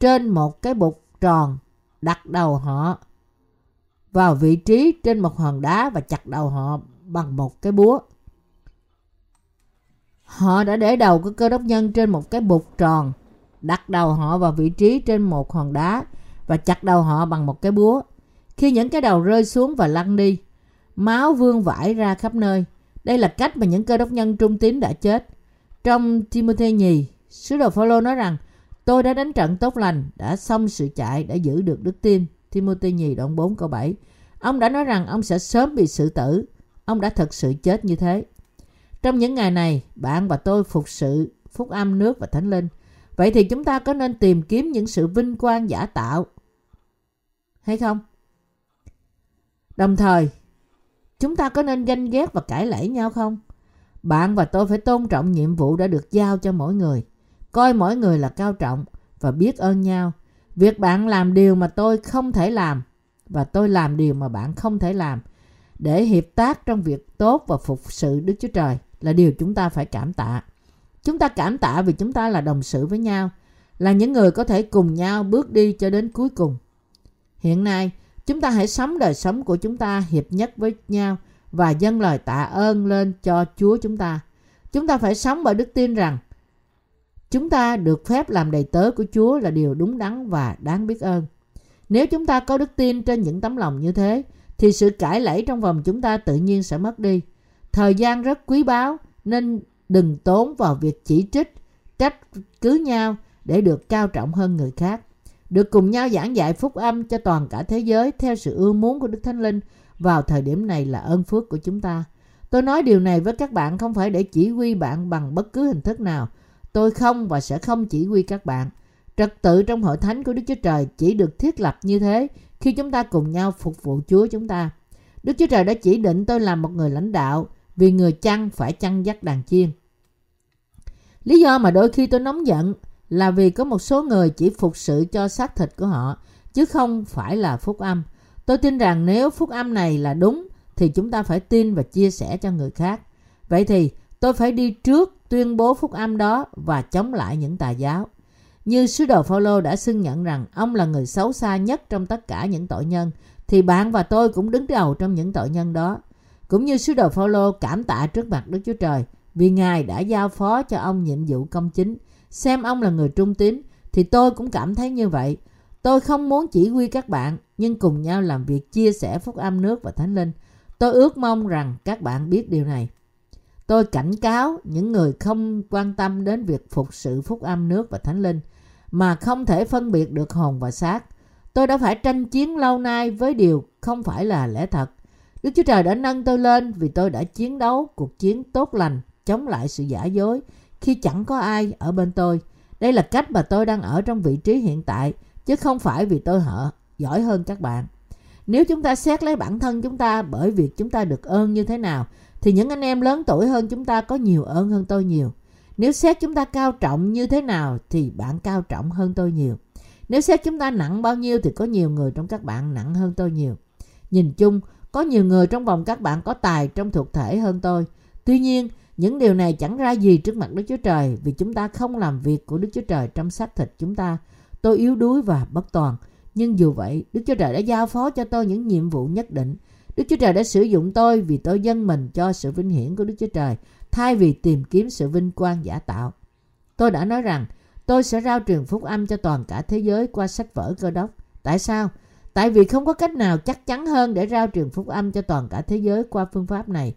trên một cái bục tròn đặt đầu họ vào vị trí trên một hòn đá và chặt đầu họ bằng một cái búa. Họ đã để đầu của cơ đốc nhân trên một cái bục tròn, đặt đầu họ vào vị trí trên một hòn đá và chặt đầu họ bằng một cái búa. Khi những cái đầu rơi xuống và lăn đi, máu vương vãi ra khắp nơi. Đây là cách mà những cơ đốc nhân trung tín đã chết. Trong Timothy nhì, sứ đồ Phaolô nói rằng tôi đã đánh trận tốt lành, đã xong sự chạy, đã giữ được đức tin. Timothy nhì đoạn 4 câu 7. Ông đã nói rằng ông sẽ sớm bị xử tử. Ông đã thật sự chết như thế. Trong những ngày này, bạn và tôi phục sự phúc âm nước và thánh linh. Vậy thì chúng ta có nên tìm kiếm những sự vinh quang giả tạo hay không? Đồng thời, chúng ta có nên ganh ghét và cãi lẫy nhau không? Bạn và tôi phải tôn trọng nhiệm vụ đã được giao cho mỗi người. Coi mỗi người là cao trọng và biết ơn nhau. Việc bạn làm điều mà tôi không thể làm và tôi làm điều mà bạn không thể làm để hiệp tác trong việc tốt và phục sự Đức Chúa Trời là điều chúng ta phải cảm tạ. Chúng ta cảm tạ vì chúng ta là đồng sự với nhau, là những người có thể cùng nhau bước đi cho đến cuối cùng. Hiện nay, chúng ta hãy sống đời sống của chúng ta hiệp nhất với nhau và dâng lời tạ ơn lên cho Chúa chúng ta. Chúng ta phải sống bởi đức tin rằng chúng ta được phép làm đầy tớ của Chúa là điều đúng đắn và đáng biết ơn. Nếu chúng ta có đức tin trên những tấm lòng như thế, thì sự cãi lẫy trong vòng chúng ta tự nhiên sẽ mất đi. Thời gian rất quý báu nên đừng tốn vào việc chỉ trích, trách cứ nhau để được cao trọng hơn người khác. Được cùng nhau giảng dạy phúc âm cho toàn cả thế giới theo sự ưa muốn của Đức Thánh Linh vào thời điểm này là ơn phước của chúng ta. Tôi nói điều này với các bạn không phải để chỉ huy bạn bằng bất cứ hình thức nào. Tôi không và sẽ không chỉ huy các bạn. Trật tự trong hội thánh của Đức Chúa Trời chỉ được thiết lập như thế khi chúng ta cùng nhau phục vụ Chúa chúng ta. Đức Chúa Trời đã chỉ định tôi làm một người lãnh đạo vì người chăn phải chăn dắt đàn chiên. Lý do mà đôi khi tôi nóng giận là vì có một số người chỉ phục sự cho xác thịt của họ chứ không phải là phúc âm. Tôi tin rằng nếu phúc âm này là đúng thì chúng ta phải tin và chia sẻ cho người khác. Vậy thì tôi phải đi trước tuyên bố phúc âm đó và chống lại những tà giáo. Như sứ đồ Phaolô đã xưng nhận rằng ông là người xấu xa nhất trong tất cả những tội nhân, thì bạn và tôi cũng đứng đầu trong những tội nhân đó. Cũng như sứ đồ Phaolô cảm tạ trước mặt Đức Chúa Trời vì Ngài đã giao phó cho ông nhiệm vụ công chính, xem ông là người trung tín, thì tôi cũng cảm thấy như vậy. Tôi không muốn chỉ huy các bạn, nhưng cùng nhau làm việc chia sẻ phúc âm nước và thánh linh. Tôi ước mong rằng các bạn biết điều này. Tôi cảnh cáo những người không quan tâm đến việc phục sự phúc âm nước và thánh linh mà không thể phân biệt được hồn và xác. Tôi đã phải tranh chiến lâu nay với điều không phải là lẽ thật. Đức Chúa Trời đã nâng tôi lên vì tôi đã chiến đấu cuộc chiến tốt lành chống lại sự giả dối khi chẳng có ai ở bên tôi. Đây là cách mà tôi đang ở trong vị trí hiện tại chứ không phải vì tôi hở giỏi hơn các bạn. Nếu chúng ta xét lấy bản thân chúng ta bởi việc chúng ta được ơn như thế nào thì những anh em lớn tuổi hơn chúng ta có nhiều ơn hơn tôi nhiều. Nếu xét chúng ta cao trọng như thế nào thì bạn cao trọng hơn tôi nhiều. Nếu xét chúng ta nặng bao nhiêu thì có nhiều người trong các bạn nặng hơn tôi nhiều. Nhìn chung, có nhiều người trong vòng các bạn có tài trong thuộc thể hơn tôi. Tuy nhiên, những điều này chẳng ra gì trước mặt Đức Chúa Trời vì chúng ta không làm việc của Đức Chúa Trời trong xác thịt chúng ta. Tôi yếu đuối và bất toàn. Nhưng dù vậy, Đức Chúa Trời đã giao phó cho tôi những nhiệm vụ nhất định. Đức Chúa Trời đã sử dụng tôi vì tôi dâng mình cho sự vinh hiển của Đức Chúa Trời thay vì tìm kiếm sự vinh quang giả tạo. Tôi đã nói rằng tôi sẽ rao truyền phúc âm cho toàn cả thế giới qua sách vở cơ đốc. Tại sao? Tại vì không có cách nào chắc chắn hơn để rao truyền phúc âm cho toàn cả thế giới qua phương pháp này.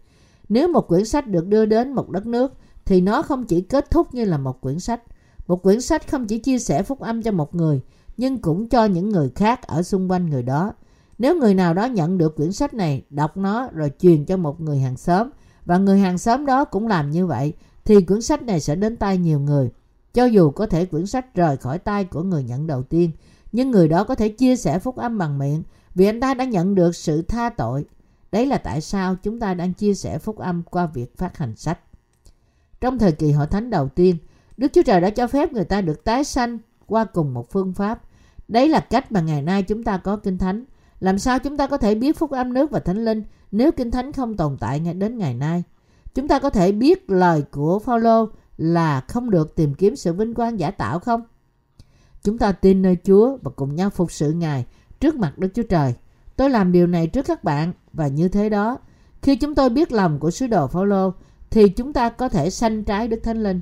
Nếu một quyển sách được đưa đến một đất nước thì nó không chỉ kết thúc như là một quyển sách. Một quyển sách không chỉ chia sẻ phúc âm cho một người nhưng cũng cho những người khác ở xung quanh người đó. Nếu người nào đó nhận được quyển sách này, đọc nó rồi truyền cho một người hàng xóm và người hàng xóm đó cũng làm như vậy thì quyển sách này sẽ đến tay nhiều người. Cho dù có thể quyển sách rời khỏi tay của người nhận đầu tiên, nhưng người đó có thể chia sẻ phúc âm bằng miệng vì anh ta đã nhận được sự tha tội. Đấy là tại sao chúng ta đang chia sẻ phúc âm qua việc phát hành sách. Trong thời kỳ hội thánh đầu tiên, Đức Chúa Trời đã cho phép người ta được tái sanh qua cùng một phương pháp. Đấy là cách mà ngày nay chúng ta có kinh thánh. Làm sao chúng ta có thể biết phúc âm nước và thánh linh nếu kinh thánh không tồn tại ngay đến ngày nay? Chúng ta có thể biết lời của Phaolô là không được tìm kiếm sự vinh quang giả tạo không? Chúng ta tin nơi Chúa và cùng nhau phục sự Ngài trước mặt Đức Chúa Trời. Tôi làm điều này trước các bạn và như thế đó, khi chúng tôi biết lòng của sứ đồ Phaolô thì chúng ta có thể sanh trái Đức Thánh Linh.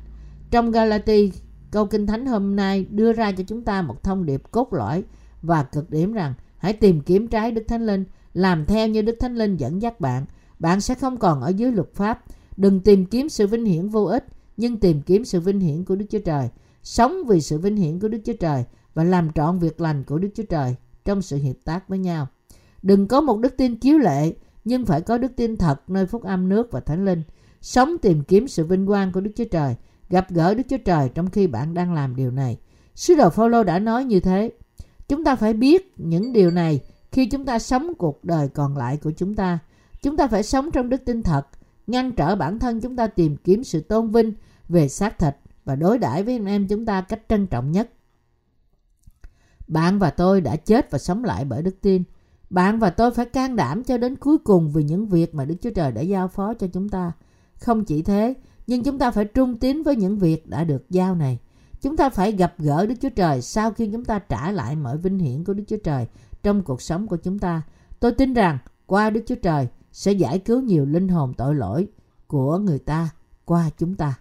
Trong Galati, câu Kinh Thánh hôm nay đưa ra cho chúng ta một thông điệp cốt lõi và cực điểm rằng hãy tìm kiếm trái Đức Thánh Linh, làm theo như Đức Thánh Linh dẫn dắt bạn. Bạn sẽ không còn ở dưới luật pháp. Đừng tìm kiếm sự vinh hiển vô ích, nhưng tìm kiếm sự vinh hiển của Đức Chúa Trời. Sống vì sự vinh hiển của Đức Chúa Trời và làm trọn việc lành của Đức Chúa Trời trong sự hiệp tác với nhau. Đừng có một đức tin chiếu lệ, nhưng phải có đức tin thật nơi phúc âm nước và thánh linh. Sống tìm kiếm sự vinh quang của Đức Chúa Trời, gặp gỡ Đức Chúa Trời trong khi bạn đang làm điều này. Sứ đồ Phaolô đã nói như thế. Chúng ta phải biết những điều này khi chúng ta sống cuộc đời còn lại của chúng ta. Chúng ta phải sống trong đức tin thật, ngăn trở bản thân chúng ta tìm kiếm sự tôn vinh về xác thịt và đối đãi với anh em chúng ta cách trân trọng nhất. Bạn và tôi đã chết và sống lại bởi đức tin. Bạn và tôi phải can đảm cho đến cuối cùng vì những việc mà Đức Chúa Trời đã giao phó cho chúng ta. Không chỉ thế, nhưng chúng ta phải trung tín với những việc đã được giao này. Chúng ta phải gặp gỡ Đức Chúa Trời sau khi chúng ta trả lại mọi vinh hiển của Đức Chúa Trời trong cuộc sống của chúng ta. Tôi tin rằng qua Đức Chúa Trời sẽ giải cứu nhiều linh hồn tội lỗi của người ta qua chúng ta.